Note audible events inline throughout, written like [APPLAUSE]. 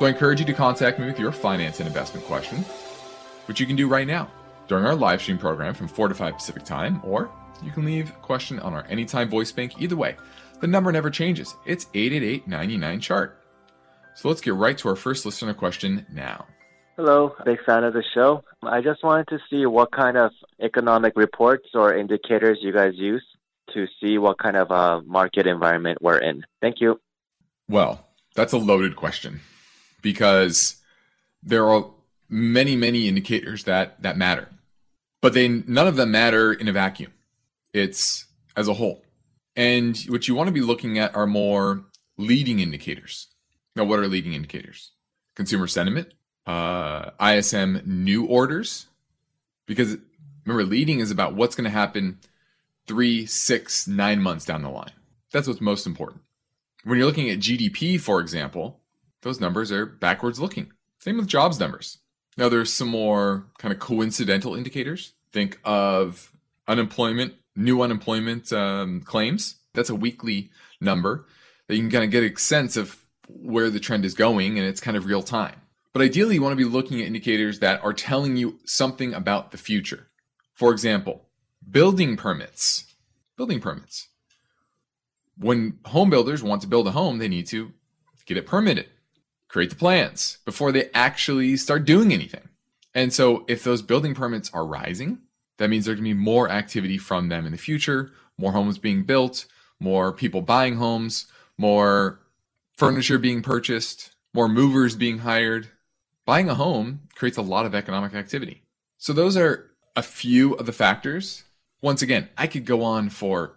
So I encourage you to contact me with your finance and investment question, which you can do right now during our live stream program from 4 to 5 Pacific time, or you can leave a question on our anytime voice bank. Either way, the number never changes. It's 888 99 chart. So let's get right to our first listener question now. Hello, big fan of the show. I just wanted to see what kind of economic reports or indicators you guys use to see what kind of a market environment we're in. Thank you. Well, that's a loaded question because there are many, many indicators that that matter, but they none of them matter in a vacuum. It's as a whole, and what you want to be looking at are more leading indicators. Now, what are leading indicators? Consumer sentiment, uh, ISM new orders, because remember, leading is about what's going to happen three, six, nine months down the line. That's what's most important. When you're looking at GDP, for example, those numbers are backwards looking. Same with jobs numbers. Now, there's some more kind of coincidental indicators. Think of unemployment, new unemployment um, claims. That's a weekly number that you can kind of get a sense of where the trend is going, and it's kind of real time. But ideally, you want to be looking at indicators that are telling you something about the future. For example, building permits. Building permits. When home builders want to build a home, they need to get it permitted, create the plans before they actually start doing anything. And so, if those building permits are rising, that means there's going to be more activity from them in the future, more homes being built, more people buying homes, more furniture being purchased, more movers being hired. Buying a home creates a lot of economic activity. So, those are a few of the factors. Once again, I could go on for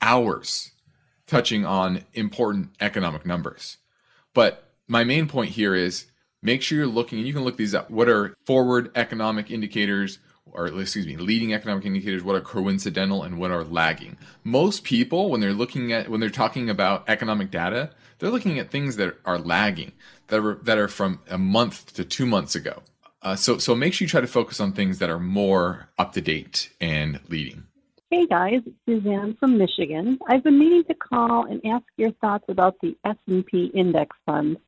hours touching on important economic numbers. But my main point here is make sure you're looking, and you can look these up. What are forward economic indicators, or excuse me, leading economic indicators? What are coincidental and what are lagging? Most people, when they're looking at, when they're talking about economic data, they're looking at things that are lagging, that are, that are from a month to two months ago. Uh, so, so make sure you try to focus on things that are more up to date and leading. Hey guys, Suzanne from Michigan. I've been meaning to call and ask your thoughts about the S&P index fund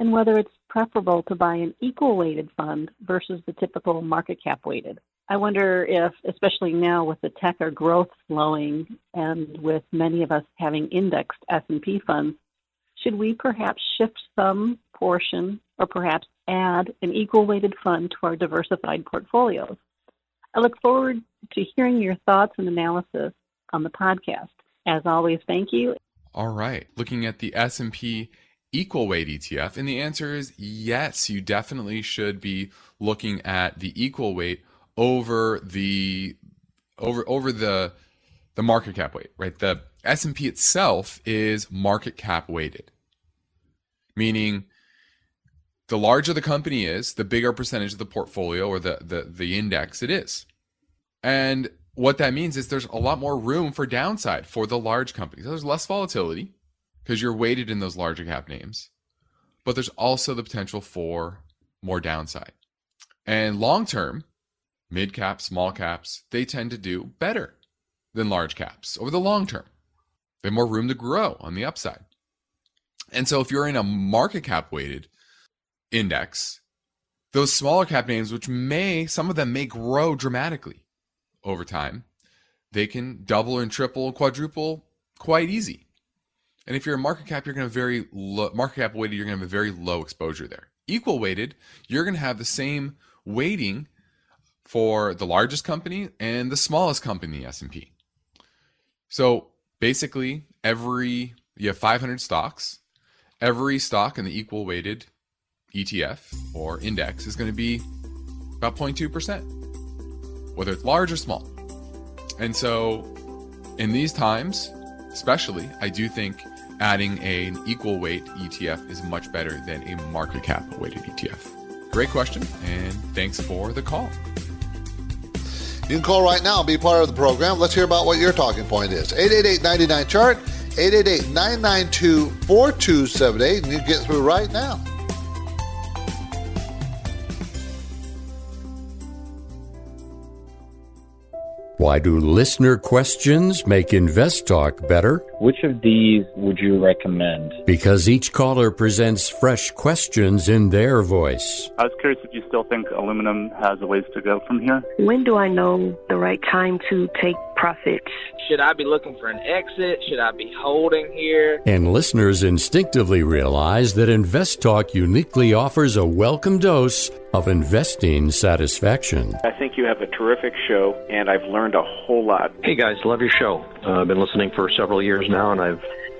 and whether it's preferable to buy an equal weighted fund versus the typical market cap weighted. I wonder if, especially now with the tech or growth slowing and with many of us having indexed S&P funds, should we perhaps shift some portion or perhaps add an equal weighted fund to our diversified portfolios? I look forward to hearing your thoughts and analysis on the podcast. As always, thank you. All right. Looking at the S&P equal weight ETF and the answer is yes, you definitely should be looking at the equal weight over the over over the the market cap weight, right? The S&P itself is market cap weighted. Meaning the larger the company is, the bigger percentage of the portfolio or the, the, the index it is. And what that means is there's a lot more room for downside for the large companies. There's less volatility because you're weighted in those larger cap names, but there's also the potential for more downside. And long term, mid caps, small caps, they tend to do better than large caps over the long term. They have more room to grow on the upside. And so if you're in a market cap weighted index, those smaller cap names, which may, some of them may grow dramatically over time, they can double and triple, quadruple quite easy. And if you're a market cap, you're going to have very low market cap weighted, you're going to have a very low exposure there. Equal weighted, you're going to have the same weighting for the largest company and the smallest company in the S&P. So basically, every you have 500 stocks, every stock in the equal weighted ETF or index is going to be about 0.2%, whether it's large or small. And so in these times, especially, I do think adding an equal weight ETF is much better than a market cap weighted ETF. Great question, and thanks for the call. You can call right now and be part of the program. Let's hear about what your talking point is. 888 chart 888 992 4278, and you get through right now. Why do listener questions make Invest Talk better? Which of these would you recommend? Because each caller presents fresh questions in their voice. I was curious if you still think aluminum has a ways to go from here. When do I know the right time to take profits? Should I be looking for an exit? Should I be holding here? And listeners instinctively realize that Invest Talk uniquely offers a welcome dose of investing satisfaction. I think you have a terrific show, and I've learned a whole lot. Hey guys, love your show. Uh, I've been listening for several years now, and I've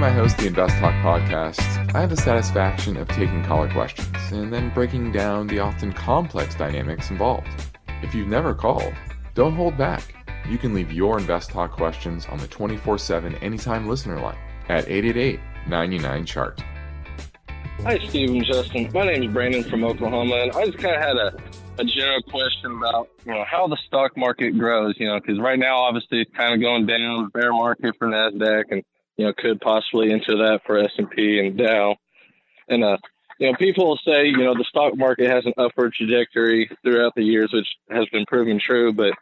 Time I host the Invest Talk podcast, I have the satisfaction of taking caller questions and then breaking down the often complex dynamics involved. If you've never called, don't hold back. You can leave your Invest Talk questions on the 24 7 anytime listener line at 888 99 Chart. Hi, Steve and Justin. My name is Brandon from Oklahoma, and I just kind of had a, a general question about you know how the stock market grows. You know, because right now, obviously, it's kind of going down, bear market for Nasdaq, and you know, could possibly enter that for S&P and Dow. And, uh, you know, people will say, you know, the stock market has an upward trajectory throughout the years, which has been proven true, but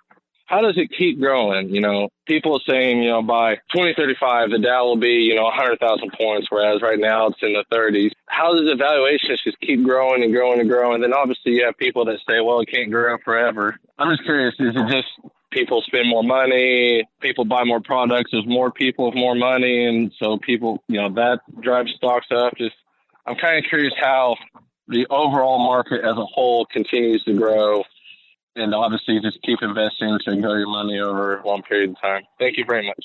how does it keep growing? You know, people are saying, you know, by 2035, the Dow will be, you know, 100,000 points, whereas right now it's in the 30s. How does the valuations just keep growing and growing and growing? And then obviously you have people that say, well, it can't grow forever. I'm just curious, is it just people spend more money, people buy more products, there's more people with more money, and so people, you know, that drives stocks up. Just, I'm kind of curious how the overall market as a whole continues to grow, and obviously just keep investing to grow your money over a long period of time. Thank you very much.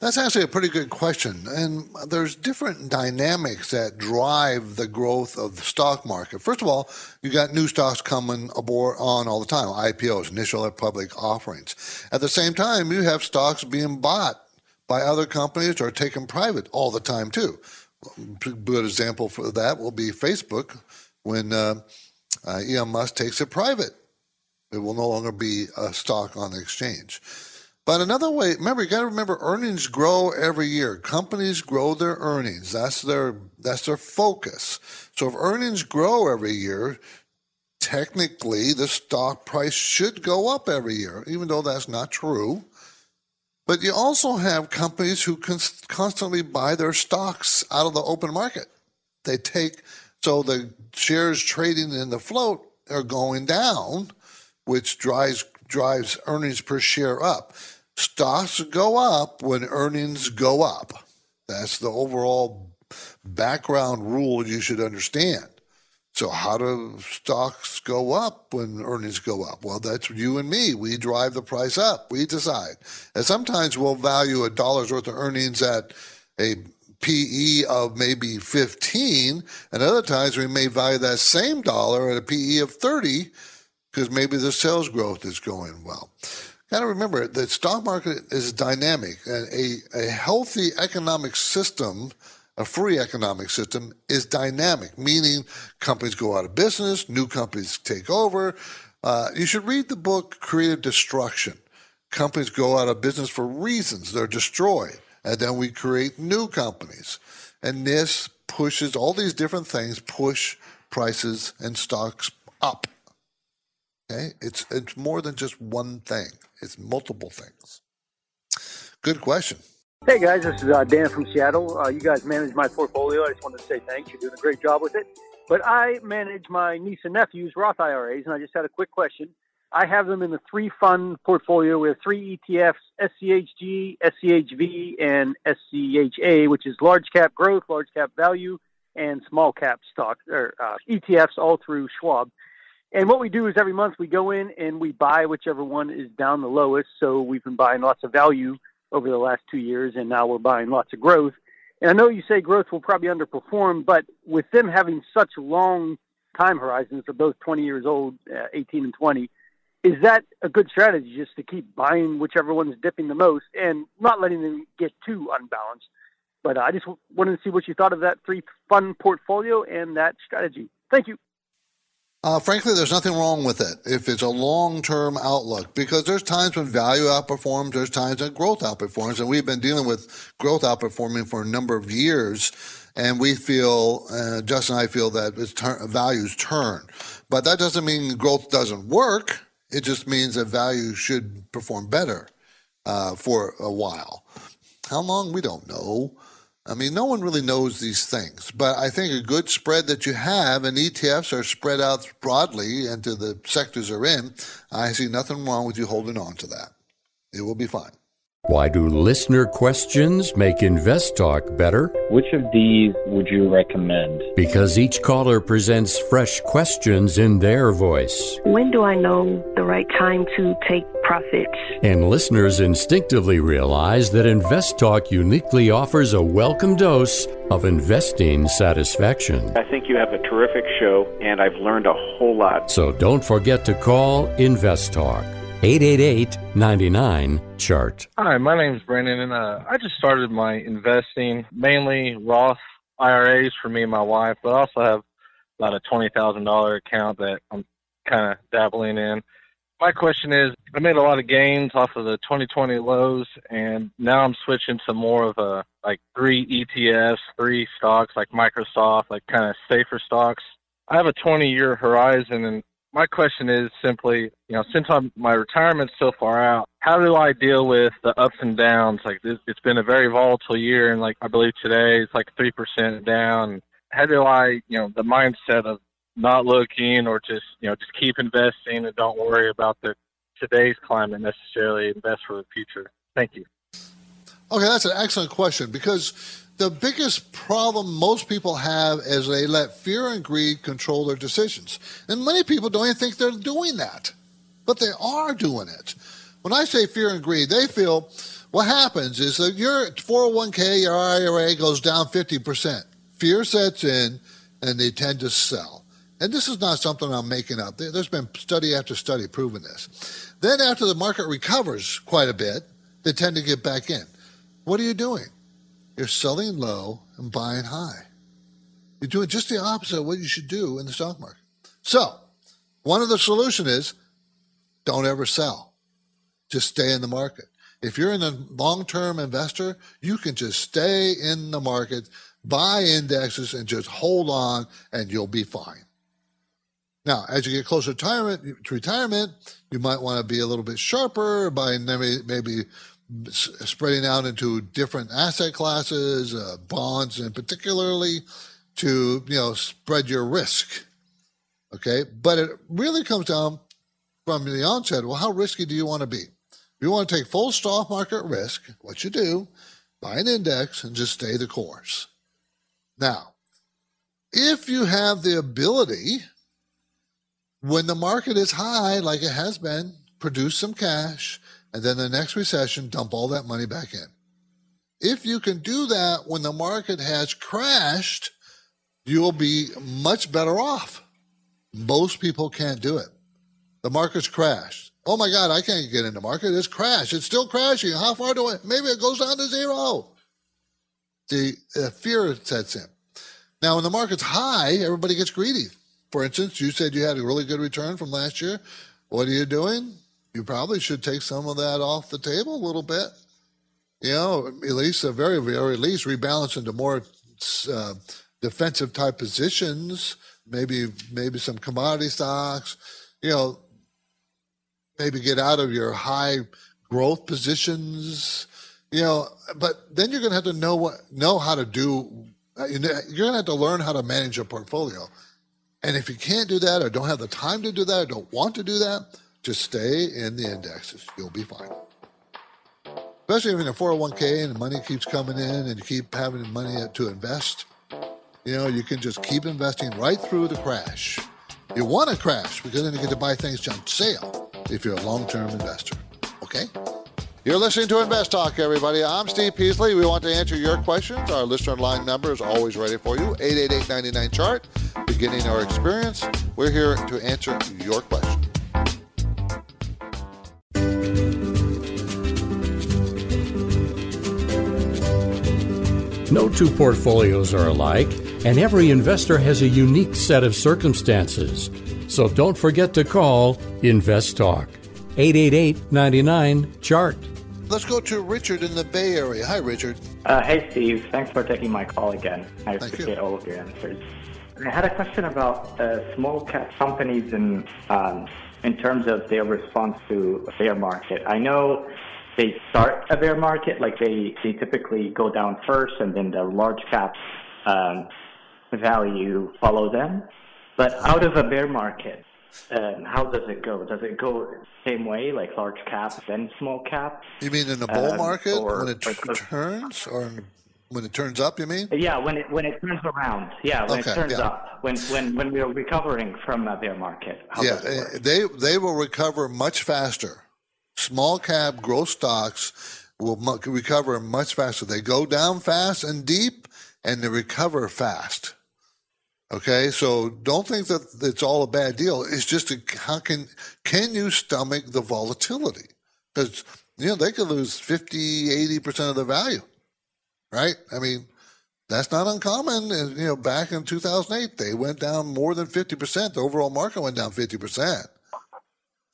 That's actually a pretty good question. And there's different dynamics that drive the growth of the stock market. First of all, you got new stocks coming aboard on all the time, IPOs, initial public offerings. At the same time, you have stocks being bought by other companies or taken private all the time too. A good example for that will be Facebook when uh, uh, Elon Musk takes it private. It will no longer be a stock on the exchange. But another way, remember, you got to remember, earnings grow every year. Companies grow their earnings. That's their that's their focus. So if earnings grow every year, technically the stock price should go up every year, even though that's not true. But you also have companies who constantly buy their stocks out of the open market. They take so the shares trading in the float are going down, which drives drives earnings per share up. Stocks go up when earnings go up. That's the overall background rule you should understand. So, how do stocks go up when earnings go up? Well, that's you and me. We drive the price up. We decide. And sometimes we'll value a dollar's worth of earnings at a PE of maybe 15, and other times we may value that same dollar at a PE of 30 because maybe the sales growth is going well got to remember the stock market is dynamic a, a healthy economic system a free economic system is dynamic meaning companies go out of business new companies take over uh, you should read the book creative destruction companies go out of business for reasons. They're destroyed. And then we create new companies. And this pushes all these different things push prices and stocks up. Okay? It's it's more than just one thing. It's multiple things. Good question. Hey guys, this is uh, Dan from Seattle. Uh, you guys manage my portfolio. I just wanted to say thanks. You're doing a great job with it. But I manage my niece and nephew's Roth IRAs, and I just had a quick question. I have them in the three fund portfolio with three ETFs SCHG, SCHV, and SCHA, which is large cap growth, large cap value, and small cap stock or uh, ETFs all through Schwab. And what we do is every month we go in and we buy whichever one is down the lowest. So we've been buying lots of value over the last two years, and now we're buying lots of growth. And I know you say growth will probably underperform, but with them having such long time horizons, they're both 20 years old, uh, 18 and 20. Is that a good strategy just to keep buying whichever one's dipping the most and not letting them get too unbalanced? But I just wanted to see what you thought of that three fund portfolio and that strategy. Thank you. Uh, frankly, there's nothing wrong with it if it's a long term outlook because there's times when value outperforms, there's times when growth outperforms. And we've been dealing with growth outperforming for a number of years. And we feel, uh, Justin and I feel that its ter- values turn. But that doesn't mean growth doesn't work. It just means that value should perform better uh, for a while. How long? We don't know. I mean, no one really knows these things, but I think a good spread that you have, and ETFs are spread out broadly into the sectors they're in. I see nothing wrong with you holding on to that. It will be fine. Why do listener questions make Invest Talk better? Which of these would you recommend? Because each caller presents fresh questions in their voice. When do I know the right time to take profits? And listeners instinctively realize that Invest Talk uniquely offers a welcome dose of investing satisfaction. I think you have a terrific show, and I've learned a whole lot. So don't forget to call Invest Talk. 888 99 chart. Hi, my name is Brandon, and uh, I just started my investing mainly Roth IRAs for me and my wife, but I also have about a $20,000 account that I'm kind of dabbling in. My question is I made a lot of gains off of the 2020 lows, and now I'm switching to more of a like three ETFs, three stocks like Microsoft, like kind of safer stocks. I have a 20 year horizon, and my question is simply, you know, since I'm, my retirement's so far out, how do I deal with the ups and downs? Like this, it's been a very volatile year, and like I believe today it's like three percent down. How do I, you know, the mindset of not looking or just, you know, just keep investing and don't worry about the today's climate necessarily. Invest for the future. Thank you. Okay, that's an excellent question because the biggest problem most people have is they let fear and greed control their decisions. And many people don't even think they're doing that, but they are doing it. When I say fear and greed, they feel what happens is that your 401k, your IRA goes down 50%. Fear sets in and they tend to sell. And this is not something I'm making up. There's been study after study proving this. Then, after the market recovers quite a bit, they tend to get back in. What are you doing? You're selling low and buying high. You're doing just the opposite of what you should do in the stock market. So, one of the solution is don't ever sell. Just stay in the market. If you're in a long-term investor, you can just stay in the market, buy indexes and just hold on and you'll be fine. Now, as you get closer to retirement, you might want to be a little bit sharper by maybe spreading out into different asset classes, uh, bonds, and particularly to you know spread your risk. Okay, but it really comes down from the onset. Well, how risky do you want to be? If you want to take full stock market risk, what you do, buy an index and just stay the course. Now, if you have the ability, when the market is high, like it has been, produce some cash and then the next recession, dump all that money back in. If you can do that when the market has crashed, you'll be much better off. Most people can't do it. The market's crashed. Oh my God, I can't get in the market. It's crashed. It's still crashing. How far do I? Maybe it goes down to zero. The uh, fear sets in. Now, when the market's high, everybody gets greedy. For instance, you said you had a really good return from last year. What are you doing? You probably should take some of that off the table a little bit. You know, at least, at very, very least, rebalance into more uh, defensive type positions. Maybe, maybe some commodity stocks. You know, maybe get out of your high growth positions. You know, but then you're going to have to know what know how to do. Uh, you're going to have to learn how to manage your portfolio. And if you can't do that, or don't have the time to do that, or don't want to do that, just stay in the indexes. You'll be fine. Especially if you're in a 401k and money keeps coming in and you keep having money to invest. You know, you can just keep investing right through the crash. You want to crash because then you get to buy things on sale if you're a long term investor. Okay? You're listening to Invest Talk, everybody. I'm Steve Peasley. We want to answer your questions. Our listener line number is always ready for you 888 99 chart. Beginning our experience, we're here to answer your question. No two portfolios are alike, and every investor has a unique set of circumstances. So don't forget to call Invest Talk. 888 99 Chart. Let's go to Richard in the Bay Area. Hi, Richard. Uh, hey, Steve. Thanks for taking my call again. I Thank appreciate you. all of your answers. I had a question about uh, small cap companies in, um, in terms of their response to a bear market. I know they start a bear market, like they, they typically go down first and then the large cap um, value follow them. But out of a bear market, um, how does it go? Does it go same way, like large cap then small cap? You mean in the bull Um, market or- when it or- turns, or when it turns up? You mean? Yeah, when it when it turns around. Yeah, when Okay, it turns yeah. up. When when when we are recovering from a bear market. How yeah, does it work? eh, they they will recover much faster. Small cap growth stocks will mu- recover much faster. They go down fast and deep, and they recover fast. Okay, so don't think that it's all a bad deal. It's just a, how can can you stomach the volatility? Because you know they could lose 50, 80 percent of the value, right? I mean, that's not uncommon. And, you know, back in 2008, they went down more than 50%. The overall market went down 50%.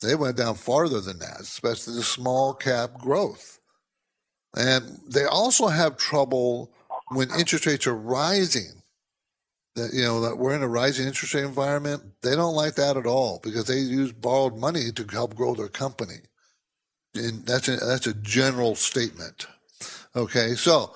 They went down farther than that, especially the small cap growth. And they also have trouble when interest rates are rising. That you know that we're in a rising interest rate environment. They don't like that at all because they use borrowed money to help grow their company. And that's a, that's a general statement. Okay, so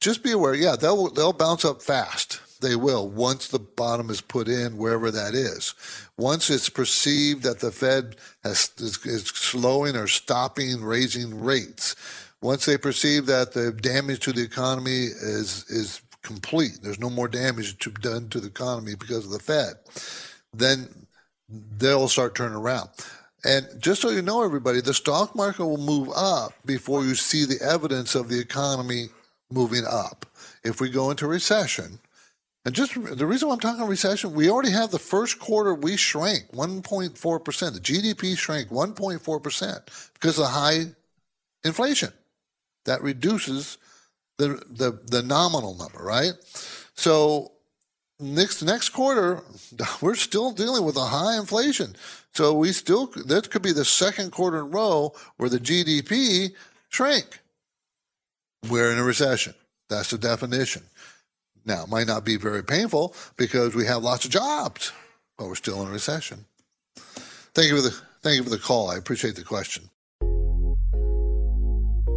just be aware. Yeah, they'll they'll bounce up fast. They will once the bottom is put in wherever that is. Once it's perceived that the Fed has, is, is slowing or stopping raising rates. Once they perceive that the damage to the economy is is complete, there's no more damage to, done to the economy because of the Fed, then they'll start turning around. And just so you know, everybody, the stock market will move up before you see the evidence of the economy moving up. If we go into recession, and just the reason why I'm talking recession, we already have the first quarter we shrank 1.4%. The GDP shrank 1.4% because of high inflation. That reduces the, the, the nominal number, right? So next next quarter, [LAUGHS] we're still dealing with a high inflation. So we still that could be the second quarter in row where the GDP shrank. We're in a recession. That's the definition. Now, it might not be very painful because we have lots of jobs, but we're still in a recession. Thank you for the thank you for the call. I appreciate the question.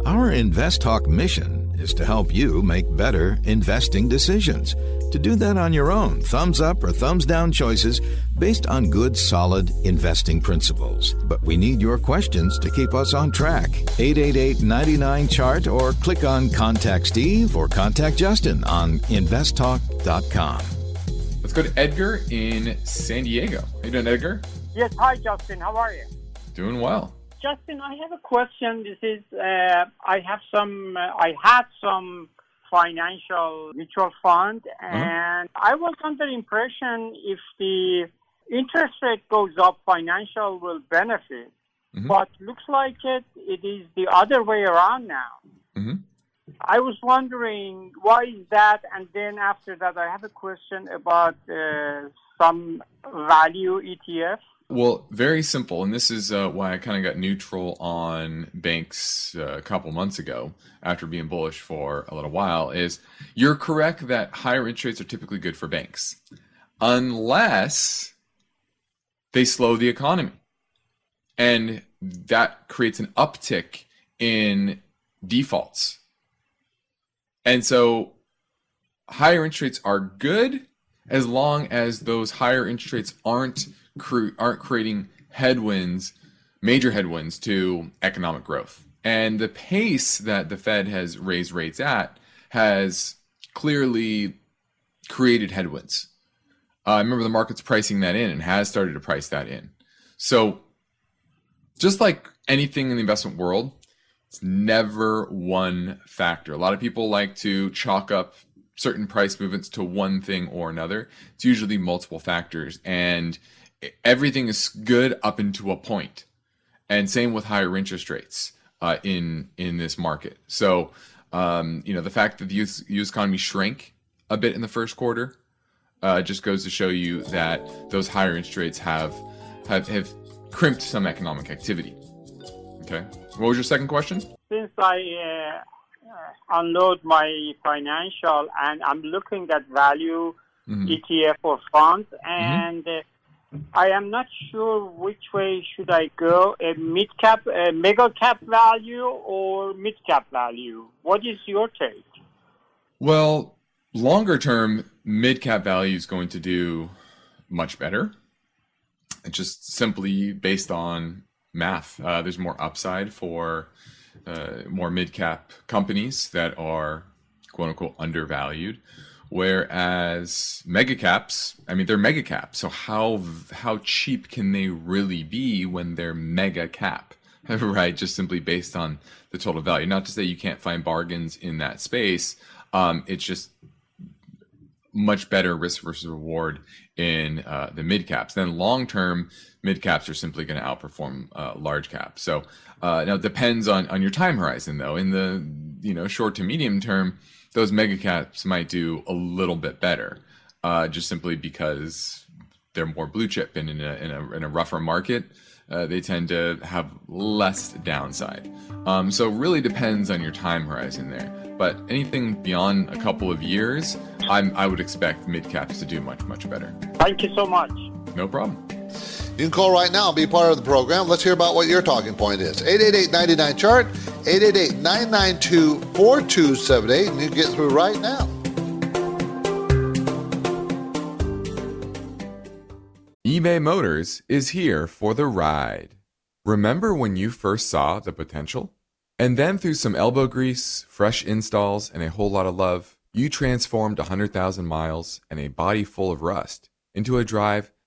Our Invest Talk mission is to help you make better investing decisions. To do that on your own, thumbs up or thumbs down choices based on good, solid investing principles. But we need your questions to keep us on track. 888 99 Chart or click on Contact Steve or Contact Justin on investtalk.com. Let's go to Edgar in San Diego. How you doing, Edgar? Yes, hi Justin. How are you? Doing well. Justin, I have a question. This is uh, I have some. Uh, I had some financial mutual fund, and I was under the impression if the interest rate goes up, financial will benefit. But looks like it it is the other way around now. Mhm. I was wondering why is that, and then after that, I have a question about uh, some value ETF Well, very simple, and this is uh, why I kind of got neutral on banks uh, a couple months ago after being bullish for a little while. Is you're correct that higher interest rates are typically good for banks, unless they slow the economy, and that creates an uptick in defaults. And so, higher interest rates are good as long as those higher interest rates aren't cre- aren't creating headwinds, major headwinds to economic growth. And the pace that the Fed has raised rates at has clearly created headwinds. Uh, I remember the market's pricing that in and has started to price that in. So, just like anything in the investment world, it's never one factor. A lot of people like to chalk up certain price movements to one thing or another. It's usually multiple factors. And everything is good up into a point, and same with higher interest rates uh, in in this market. So, um, you know, the fact that the U.S. economy shrank a bit in the first quarter uh, just goes to show you that those higher interest rates have have have crimped some economic activity. Okay, what was your second question? Since I uh, unload my financial and I'm looking at value mm-hmm. ETF or funds and. Mm-hmm I am not sure which way should I go, a mid cap, a mega cap value or mid cap value. What is your take? Well, longer term, mid cap value is going to do much better. It's just simply based on math. Uh, there's more upside for uh, more mid cap companies that are quote unquote undervalued. Whereas mega caps, I mean, they're mega caps. So how how cheap can they really be when they're mega cap, [LAUGHS] right? Just simply based on the total value. Not to say you can't find bargains in that space. Um, it's just much better risk versus reward in uh, the mid caps. Then long term, mid caps are simply going to outperform uh, large caps. So uh, now it depends on on your time horizon, though. In the you know short to medium term those mega caps might do a little bit better, uh, just simply because they're more blue chip and in a in a, in a rougher market. Uh, they tend to have less downside. Um, so really depends on your time horizon there. But anything beyond a couple of years, I'm, I would expect mid caps to do much much better. Thank you so much. No problem. You can call right now and be part of the program. Let's hear about what your talking point is. 888 chart 888 992 4278, and you can get through right now. eBay Motors is here for the ride. Remember when you first saw the potential? And then through some elbow grease, fresh installs, and a whole lot of love, you transformed 100,000 miles and a body full of rust into a drive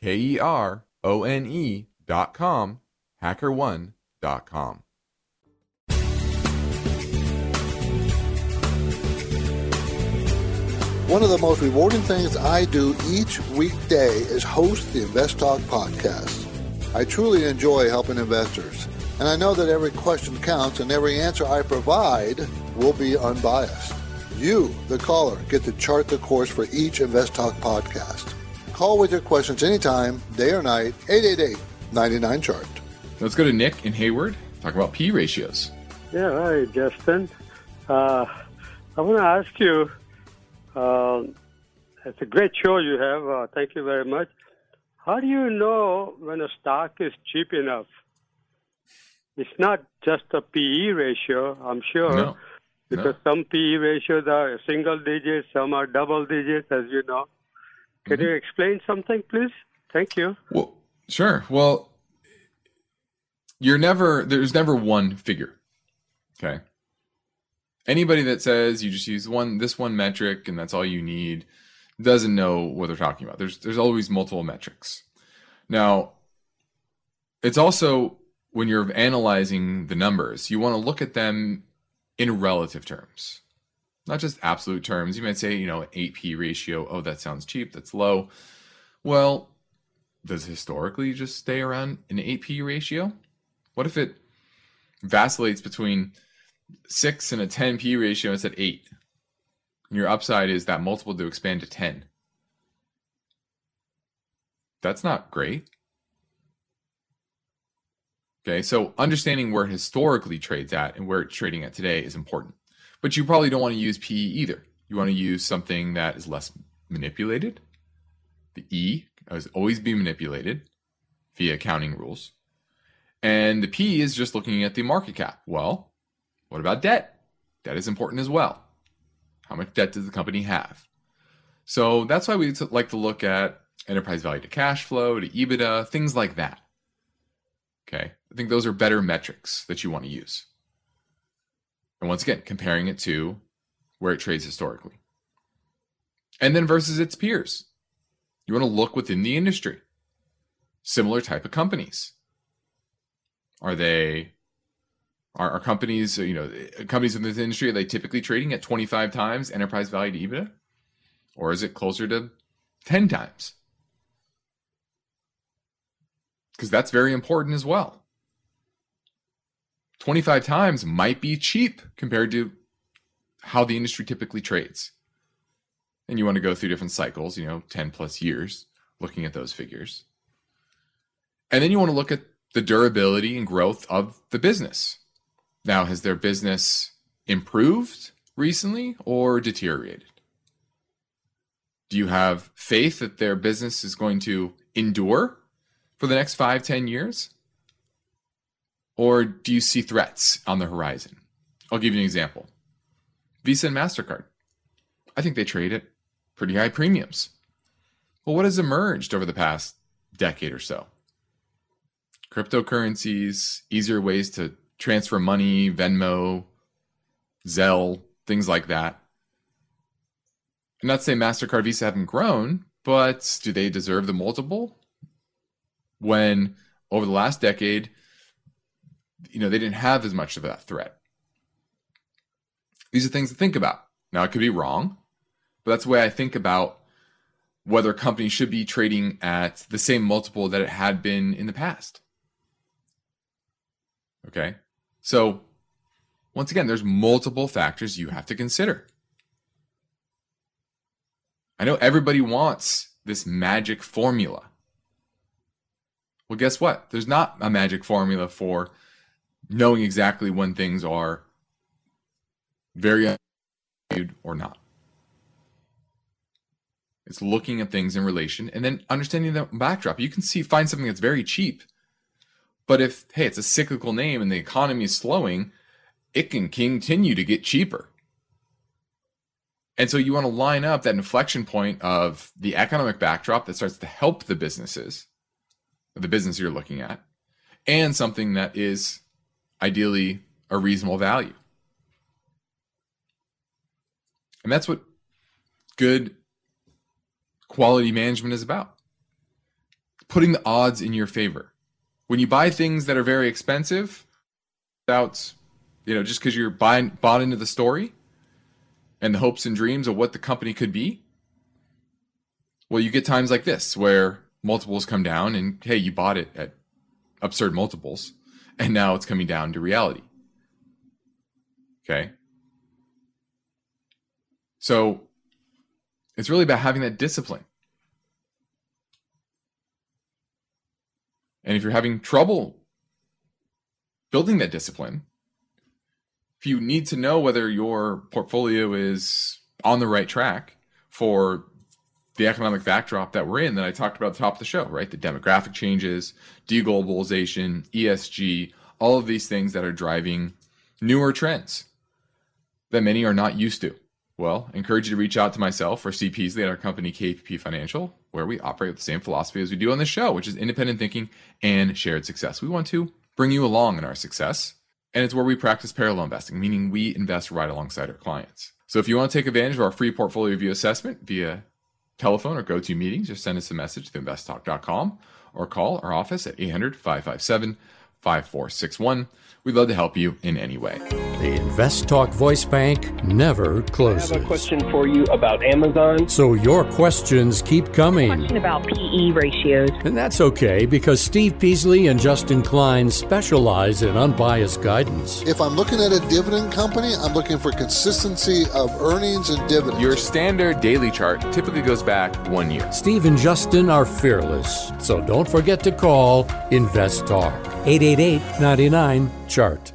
K E R O N dot com. One of the most rewarding things I do each weekday is host the Invest Talk podcast. I truly enjoy helping investors, and I know that every question counts and every answer I provide will be unbiased. You, the caller, get to chart the course for each Invest Talk podcast. Call with your questions anytime, day or night, 888 99 Chart. Let's go to Nick in Hayward, talk about P ratios. Yeah, hi, Justin. Uh, I want to ask you uh, it's a great show you have. Uh, thank you very much. How do you know when a stock is cheap enough? It's not just a PE ratio, I'm sure, No. because some PE ratios are single digits, some are double digits, as you know. Can you explain something, please? Thank you. Well, sure. Well, you're never there's never one figure. Okay. Anybody that says you just use one this one metric and that's all you need doesn't know what they're talking about. There's there's always multiple metrics. Now, it's also when you're analyzing the numbers, you want to look at them in relative terms. Not just absolute terms. You might say, you know, an 8p ratio, oh that sounds cheap, that's low. Well, does historically just stay around an 8p ratio? What if it vacillates between 6 and a 10p ratio it's at 8? And your upside is that multiple to expand to 10. That's not great. Okay, so understanding where historically trades at and where it's trading at today is important. But you probably don't want to use P either. You want to use something that is less manipulated. The E has always be manipulated via accounting rules. And the P is just looking at the market cap. Well, what about debt? Debt is important as well. How much debt does the company have? So that's why we like to look at enterprise value to cash flow, to EBITDA, things like that. Okay. I think those are better metrics that you want to use. And once again, comparing it to where it trades historically. And then versus its peers. You want to look within the industry. Similar type of companies. Are they are, are companies, you know, companies in this industry, are they typically trading at 25 times enterprise value to EBITDA? Or is it closer to 10 times? Because that's very important as well. 25 times might be cheap compared to how the industry typically trades. And you want to go through different cycles, you know, 10 plus years, looking at those figures. And then you want to look at the durability and growth of the business. Now, has their business improved recently or deteriorated? Do you have faith that their business is going to endure for the next five, ten years? Or do you see threats on the horizon? I'll give you an example Visa and MasterCard. I think they trade at pretty high premiums. Well, what has emerged over the past decade or so? Cryptocurrencies, easier ways to transfer money, Venmo, Zelle, things like that. I'm not saying MasterCard Visa haven't grown, but do they deserve the multiple? When over the last decade, you know, they didn't have as much of that threat. These are things to think about. Now, it could be wrong, but that's the way I think about whether a company should be trading at the same multiple that it had been in the past. Okay. So, once again, there's multiple factors you have to consider. I know everybody wants this magic formula. Well, guess what? There's not a magic formula for knowing exactly when things are very or not. It's looking at things in relation and then understanding the backdrop. You can see find something that's very cheap, but if hey, it's a cyclical name and the economy is slowing, it can continue to get cheaper. And so you want to line up that inflection point of the economic backdrop that starts to help the businesses, the business you're looking at, and something that is ideally a reasonable value. And that's what good quality management is about. Putting the odds in your favor. When you buy things that are very expensive, without, you know, just because you're buying bought into the story and the hopes and dreams of what the company could be, well, you get times like this where multiples come down and hey, you bought it at absurd multiples and now it's coming down to reality. Okay. So it's really about having that discipline. And if you're having trouble building that discipline, if you need to know whether your portfolio is on the right track for the economic backdrop that we're in that I talked about at the top of the show, right? The demographic changes, deglobalization, ESG, all of these things that are driving newer trends that many are not used to. Well, I encourage you to reach out to myself or Steve Peasley at our company KPP Financial, where we operate with the same philosophy as we do on this show, which is independent thinking and shared success. We want to bring you along in our success, and it's where we practice parallel investing, meaning we invest right alongside our clients. So if you want to take advantage of our free portfolio review assessment via telephone or go to meetings, or send us a message to investtalk.com or call our office at 800 557 5461. We'd love to help you in any way. The Invest Talk Voice Bank never closes. I have a question for you about Amazon. So your questions keep coming. Question about PE ratios. And that's okay because Steve Peasley and Justin Klein specialize in unbiased guidance. If I'm looking at a dividend company, I'm looking for consistency of earnings and dividends. Your standard daily chart typically goes back one year. Steve and Justin are fearless. So don't forget to call Invest Talk. 888 99 Chart.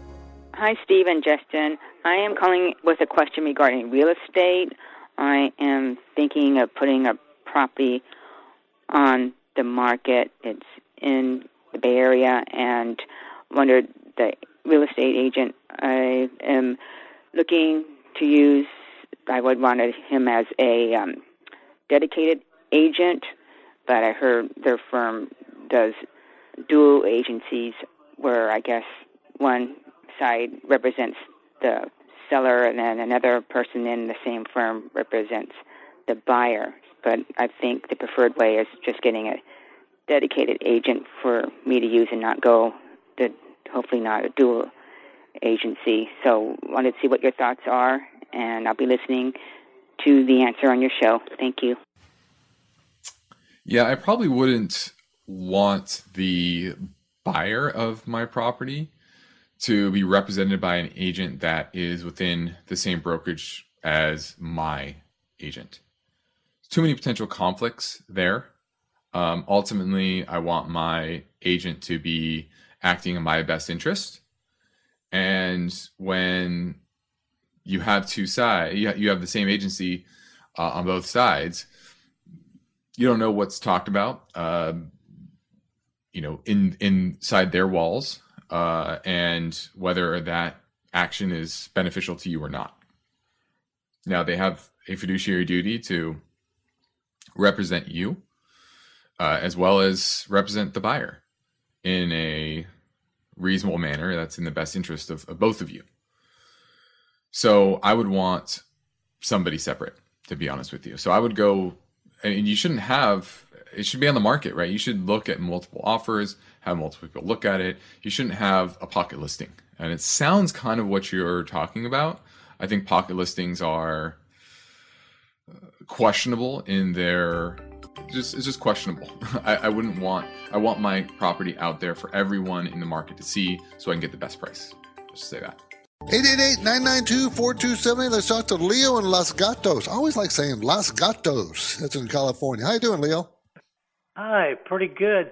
Hi, Steve and Justin. I am calling with a question regarding real estate. I am thinking of putting a property on the market. It's in the Bay Area and wondered the real estate agent I am looking to use. I would want him as a um, dedicated agent, but I heard their firm does dual agencies where I guess one side represents the seller and then another person in the same firm represents the buyer. But I think the preferred way is just getting a dedicated agent for me to use and not go the hopefully not a dual agency. So wanted to see what your thoughts are and I'll be listening to the answer on your show. Thank you. Yeah, I probably wouldn't want the buyer of my property to be represented by an agent that is within the same brokerage as my agent. Too many potential conflicts there. Um, ultimately, I want my agent to be acting in my best interest. And when you have two sides, you have the same agency uh, on both sides, you don't know what's talked about. Uh, you know, in inside their walls, uh, and whether that action is beneficial to you or not. Now they have a fiduciary duty to represent you, uh, as well as represent the buyer in a reasonable manner that's in the best interest of, of both of you. So I would want somebody separate, to be honest with you. So I would go, and you shouldn't have it should be on the market, right? You should look at multiple offers, have multiple people look at it. You shouldn't have a pocket listing. And it sounds kind of what you're talking about. I think pocket listings are uh, questionable in their just it's just questionable. [LAUGHS] I, I wouldn't want I want my property out there for everyone in the market to see so I can get the best price. Just say that. 888-992-4278. Let's talk to Leo in Los Gatos. I always like saying Los Gatos. That's in California. How you doing, Leo? Hi, pretty good.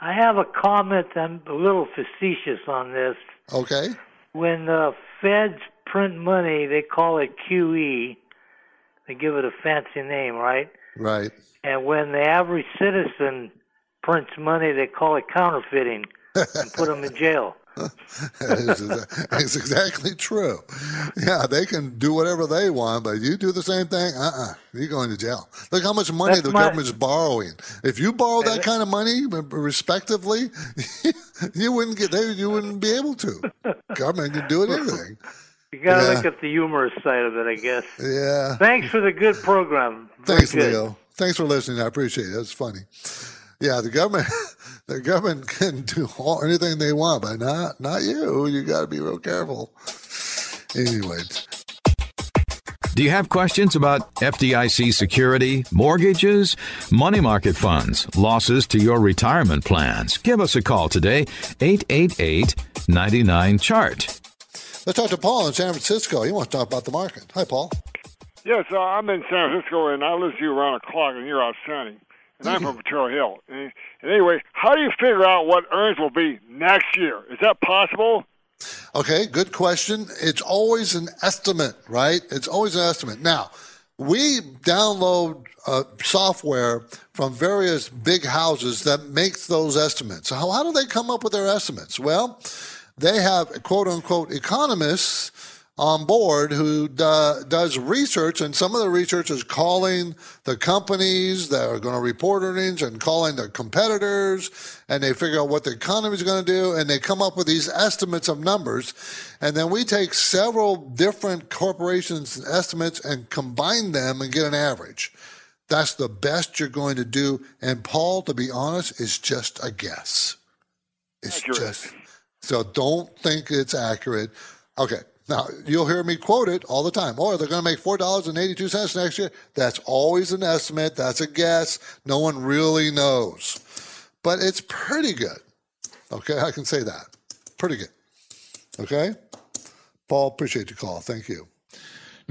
I have a comment. I'm a little facetious on this. Okay. When the Fed's print money, they call it QE. They give it a fancy name, right? Right. And when the average citizen prints money, they call it counterfeiting [LAUGHS] and put them in jail. It's exactly true. Yeah, they can do whatever they want, but you do the same thing, uh uh-uh, uh, you are going to jail. Look how much money That's the my- government's borrowing. If you borrow that kind of money, respectively, [LAUGHS] you wouldn't get there. You wouldn't be able to. Government can do [LAUGHS] anything. You got to Yeah. look at the humorous side of it, I guess. Yeah. Thanks for the good program. Very Thanks, good. Leo. Thanks for listening. I appreciate it. That's funny. Yeah, the government, [LAUGHS] the government [LAUGHS] can do all, anything they want, but not not you. You got to be real careful. Anyway, Do you have questions about FDIC security, mortgages, money market funds, losses to your retirement plans? Give us a call today, 888 99 Chart. let's talk to Paul in San Francisco. He wants to talk about the market. Hi, Paul. Yes, uh, I'm in San Francisco, and I listen to you around the clock, and you're outstanding. And I'm from Potrero Hill. And, and anyway, how do you figure out what earnings will be next year? Is that possible? Okay, good question. It's always an estimate, right? It's always an estimate. Now, we download uh, software from various big houses that makes those estimates. How, how do they come up with their estimates? Well, they have quote unquote economists on board who do, does research, and some of the research is calling the companies that are going to report earnings and calling their competitors, and they figure out what the economy is going to do, and they come up with these estimates of numbers, and then we take several different corporations' estimates and combine them and get an average. That's the best you're going to do. And Paul, to be honest, is just a guess. It's Accurate. just so don't think it's accurate. Okay. Now you'll hear me quote it all the time. Oh, they're going to make four dollars and eighty-two cents next year. That's always an estimate. That's a guess. No one really knows, but it's pretty good. Okay, I can say that. Pretty good. Okay, Paul, appreciate your call. Thank you.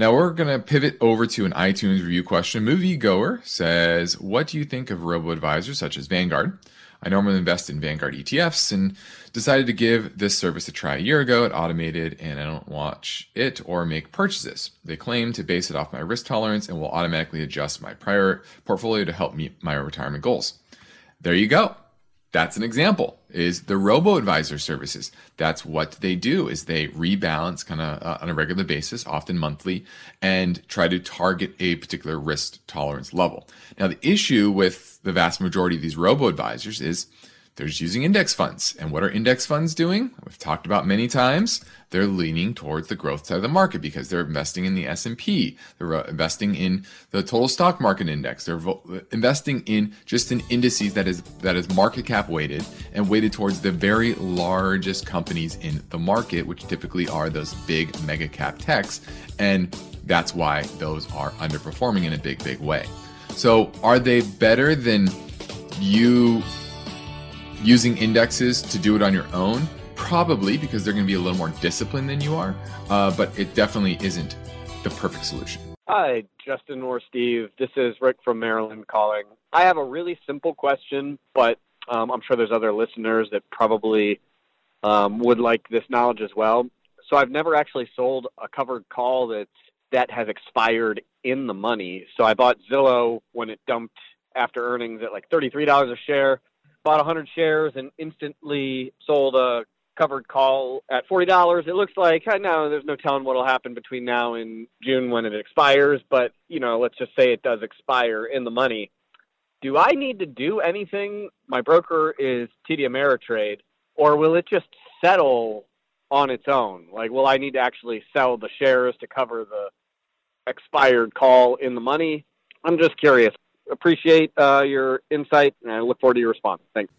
Now we're going to pivot over to an iTunes review question. Movie Goer says, What do you think of robo advisors such as Vanguard? I normally invest in Vanguard ETFs and decided to give this service a try a year ago. It automated and I don't watch it or make purchases. They claim to base it off my risk tolerance and will automatically adjust my prior portfolio to help meet my retirement goals. There you go. That's an example is the robo advisor services. That's what they do is they rebalance kind of uh, on a regular basis, often monthly, and try to target a particular risk tolerance level. Now, the issue with the vast majority of these robo advisors is they're just using index funds. And what are index funds doing? We've talked about many times. They're leaning towards the growth side of the market because they're investing in the S&P. They're uh, investing in the total stock market index. They're investing in just an indices that is that is market cap weighted and weighted towards the very largest companies in the market, which typically are those big mega cap techs. And that's why those are underperforming in a big, big way. So are they better than you using indexes to do it on your own? Probably because they're going to be a little more disciplined than you are, uh, but it definitely isn't the perfect solution. Hi, Justin or Steve. This is Rick from Maryland calling. I have a really simple question, but um, I'm sure there's other listeners that probably um, would like this knowledge as well. So I've never actually sold a covered call that that has expired in the money. So I bought Zillow when it dumped after earnings at like $33 a share, bought 100 shares and instantly sold a covered call at $40. It looks like I know there's no telling what'll happen between now and June when it expires, but you know, let's just say it does expire in the money. Do I need to do anything? My broker is TD Ameritrade, or will it just settle on its own? Like, will I need to actually sell the shares to cover the expired call in the money? I'm just curious. Appreciate uh, your insight, and I look forward to your response. Thanks.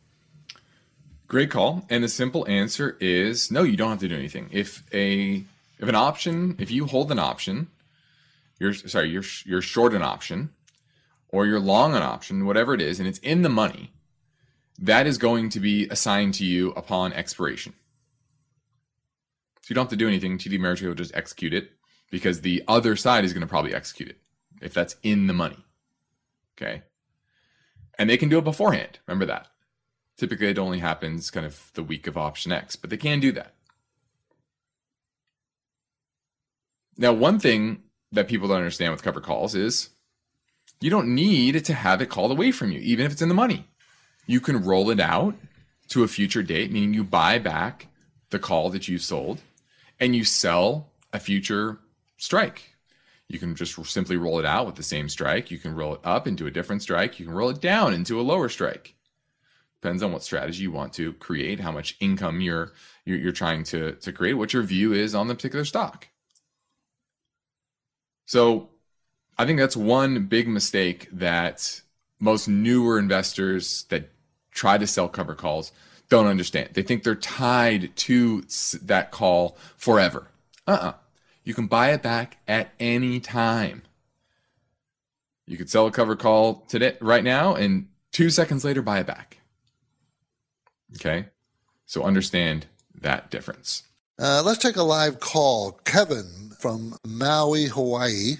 Great call. And the simple answer is no, you don't have to do anything. If a if an option, if you hold an option, you're sorry, you're you're short an option or you're long an option, whatever it is, and it's in the money, that is going to be assigned to you upon expiration. So you don't have to do anything. TD Ameritrade will just execute it because the other side is going to probably execute it if that's in the money. Okay. And they can do it beforehand. Remember that. Typically, it only happens kind of the week of option X, but they can do that. Now, one thing that people don't understand with cover calls is you don't need to have it called away from you, even if it's in the money. You can roll it out to a future date, meaning you buy back the call that you sold and you sell a future strike. You can just simply roll it out with the same strike. You can roll it up into a different strike. You can roll it down into a lower strike. Depends on what strategy you want to create, how much income you're you're, you're trying to to create, what your view is on the particular stock. So, I think that's one big mistake that most newer investors that try to sell cover calls don't understand. They think they're tied to that call forever. Uh uh You can buy it back at any time. You could sell a cover call today, right now, and two seconds later, buy it back. Okay. So understand that difference. Uh, let's take a live call. Kevin from Maui, Hawaii,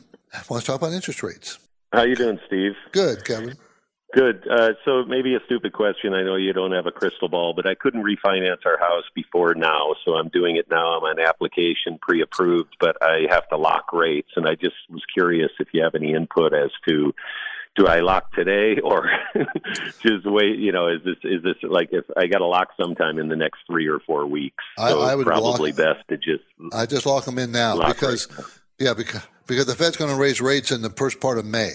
wants to talk about interest rates. How you doing, Steve? Good, Kevin. Good. Uh, so maybe a stupid question. I know you don't have a crystal ball, but I couldn't refinance our house before now, so I'm doing it now. I'm on application pre-approved, but I have to lock rates, and I just was curious if you have any input as to do I lock today [LAUGHS] or [LAUGHS] just wait? You know, is this is this like if I got to lock sometime in the next three or four weeks? So I, I would probably lock, best to just I just lock them in now because yeah because because the Fed's going to raise rates in the first part of May,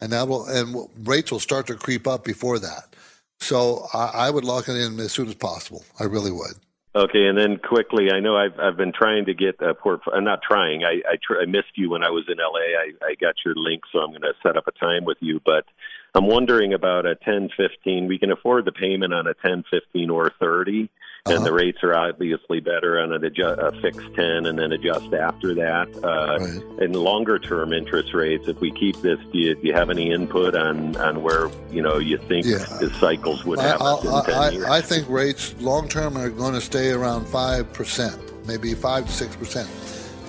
and that will and rates will start to creep up before that. So I, I would lock it in as soon as possible. I really would. Okay, and then quickly, I know I've I've been trying to get a portfolio. I'm uh, not trying. I I, tr- I missed you when I was in LA. I I got your link, so I'm going to set up a time with you. But I'm wondering about a 10, 15. We can afford the payment on a 10, 15, or 30, and the rates are obviously better on an adjust, a fixed 10, and then adjust after that. Uh, And longer term interest rates, if we keep this, do you, do you have any input on on where you know you think Yeah. the cycles would I, have us in 10 I, years? I, I think rates long term are going to stay around five percent, maybe five to six percent.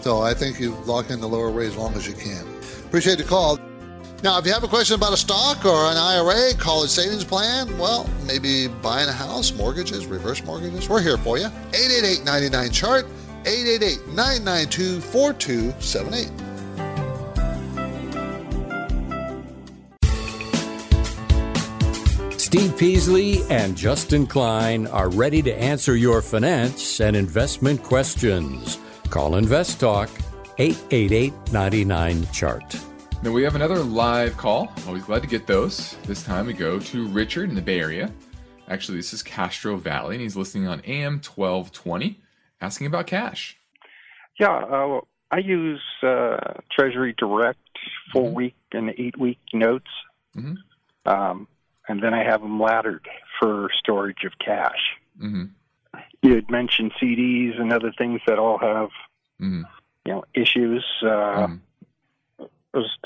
So I think you lock in the lower rate as long as you can. Appreciate the call. Now, if you have a question about a stock or an IRA, college savings plan, well, maybe buying a house, mortgages, reverse mortgages, we're here for you. 888 99 chart, 888 992 4278. Steve Peasley and Justin Klein are ready to answer your finance and investment questions. Call Invest Talk 888 99 Chart. Now we have another live call. Always glad to get those. This time we go to Richard in the Bay Area. Actually, this is Castro Valley, and he's listening on AM 1220, asking about cash. Yeah, uh, I use uh, Treasury Direct four week and eight week notes, Mhm. um, and then I have them laddered for storage of cash. Mm-hmm. You had mentioned CDs and other things that all have Mm-hmm. you know issues. Uh,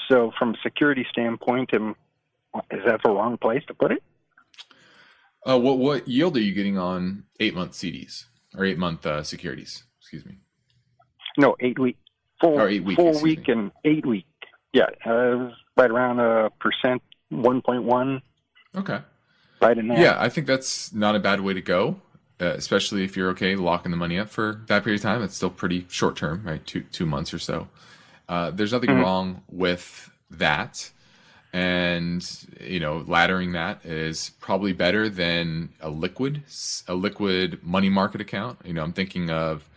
So, from a security standpoint, am, is that the wrong place to put it? Uh, what what yield are you getting on eight month CDs or eight month uh, securities? Excuse me. No, eight week, four, Or eight week, four week, and eight week. Yeah, uh, right around a percent, one point one. Okay. Right in there. Yeah, I think that's not a bad way to go, uh, especially if you're okay locking the money up for that period of time. It's still pretty short term, right? Two two months or so. Uh, there's nothing Mhm. wrong with that, and you know, laddering that is probably better than a liquid a liquid money market account. You know, I'm thinking of.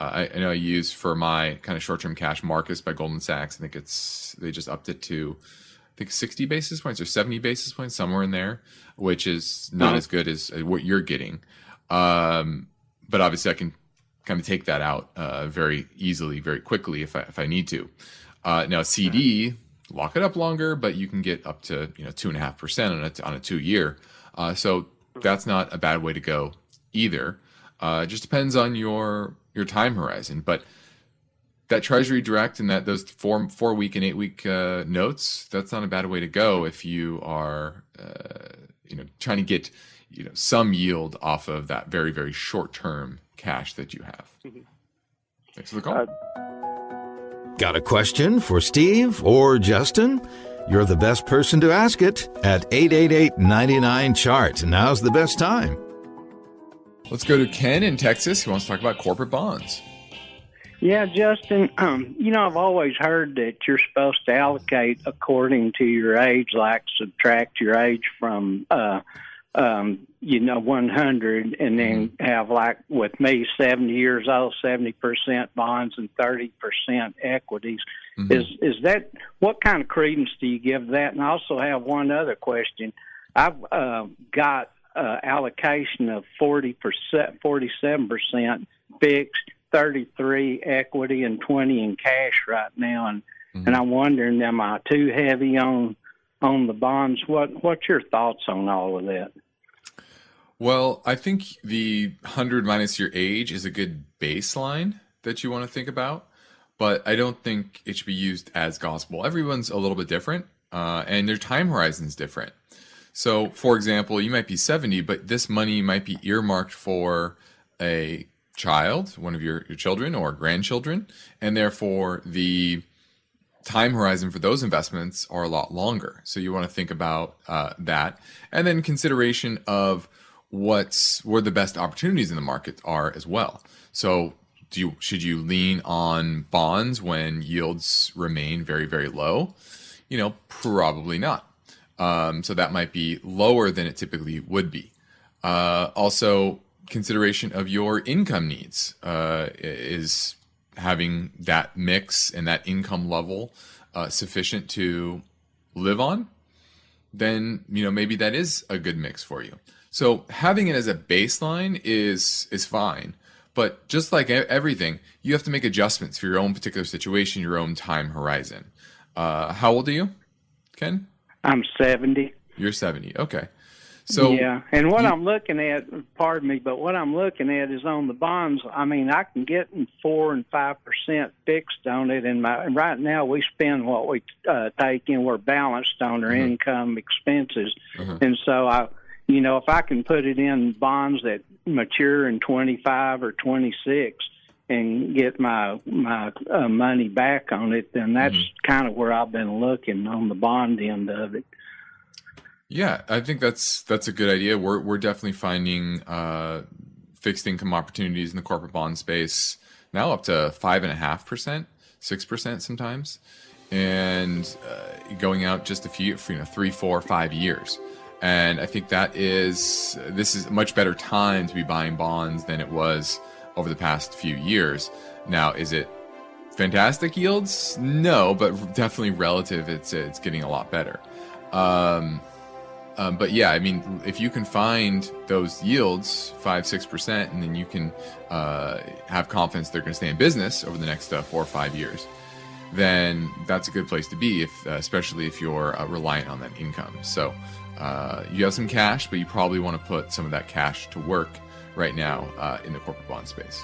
Uh, I, I know I use for my kind of short-term cash Marcus by Goldman Sachs. I think it's they just upped it to I think 60 basis points or 70 basis points, somewhere in there, which is not Mhm. as good as uh, what you're getting. Um, but obviously, I can kind of take that out uh, very easily, very quickly if I if I need to. Uh, now CD, lock it up longer, but you can get up to you know two and a half percent on a on a two year. Uh, so that's not a bad way to go either. Uh, it just depends on your your time horizon, but that Treasury Direct and that those four four week and eight week uh, notes, that's not a bad way to go if you are uh, you know trying to get you know some yield off of that very very short term cash that you have. Thanks for the call. Got a question for Steve or Justin? You're the best person to ask it at 888 99 Chart. Now's the best time. Let's go to Ken in Texas who wants to talk about corporate bonds. Yeah, Justin, um, you know, I've always heard that you're supposed to allocate according to your age, like subtract your age from, uh, um, you know, 100, and then have, like with me, 70 years old, 70% bonds and 30% equities. Mm-hmm. Is is that what kind of credence do you give that? And I also have one other question. I've uh, got uh, allocation of 40%, 47% fixed 33 equity and 20 in cash right now and and I'm wondering am I too heavy on on the bonds what what's your thoughts on all of that Well, I think the 100 minus your age is a good baseline that you want to think about, but I don't think it should be used as gospel. Everyone's a little bit different, uh, and their time horizon's different. So, for example, you might be 70, but this money might be earmarked for a child, one of your, your children or grandchildren, and therefore the time horizon for those investments are a lot longer. So you want to think about uh, that, and then consideration of what's where the best opportunities in the market are as well. So do you should you lean on bonds when yields remain very very low? You know, probably not. Um, so that might be lower than it typically would be. Uh, also, consideration of your income needs uh, is having that mix and that income level uh, sufficient to live on. Then you know maybe that is a good mix for you. So having it as a baseline is is fine, but just like everything, you have to make adjustments for your own particular situation, your own time horizon. Uh, how old are you, Ken? I'm 70 You're 70. Okay. So yeah, and what you- I'm looking at, pardon me, but what I'm looking at is on the bonds. I mean, I can get four and five percent fixed on it, and my and right now we spend what we uh, take in. We're balanced on our Mm-hmm. income expenses, and so I, you know, if I can put it in bonds that mature in 25 or 26 and get my my uh, money back on it, then that's Mm-hmm. kind of where I've been looking on the bond end of it. Yeah, I think that's that's a good idea. We're we're definitely finding uh, fixed income opportunities in the corporate bond space now up to five and a half percent, six percent sometimes, and uh, going out just a few, you know, three, four, five years. And I think that is this is a much better time to be buying bonds than it was over the past few years. Now, is it fantastic yields? No, but definitely relative. It's it's getting a lot better. Um, um, but yeah, I mean, if you can find those yields five six percent, and then you can uh, have confidence they're going to stay in business over the next uh, four or five years, then that's a good place to be. If uh, especially if you're uh, reliant on that income. So uh, you have some cash, but you probably want to put some of that cash to work right now uh, in the corporate bond space.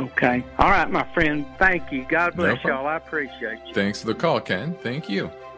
Okay. All right, my friend. Thank you. God bless problem. y'all. I appreciate you. Thanks for the call, Ken. Thank you.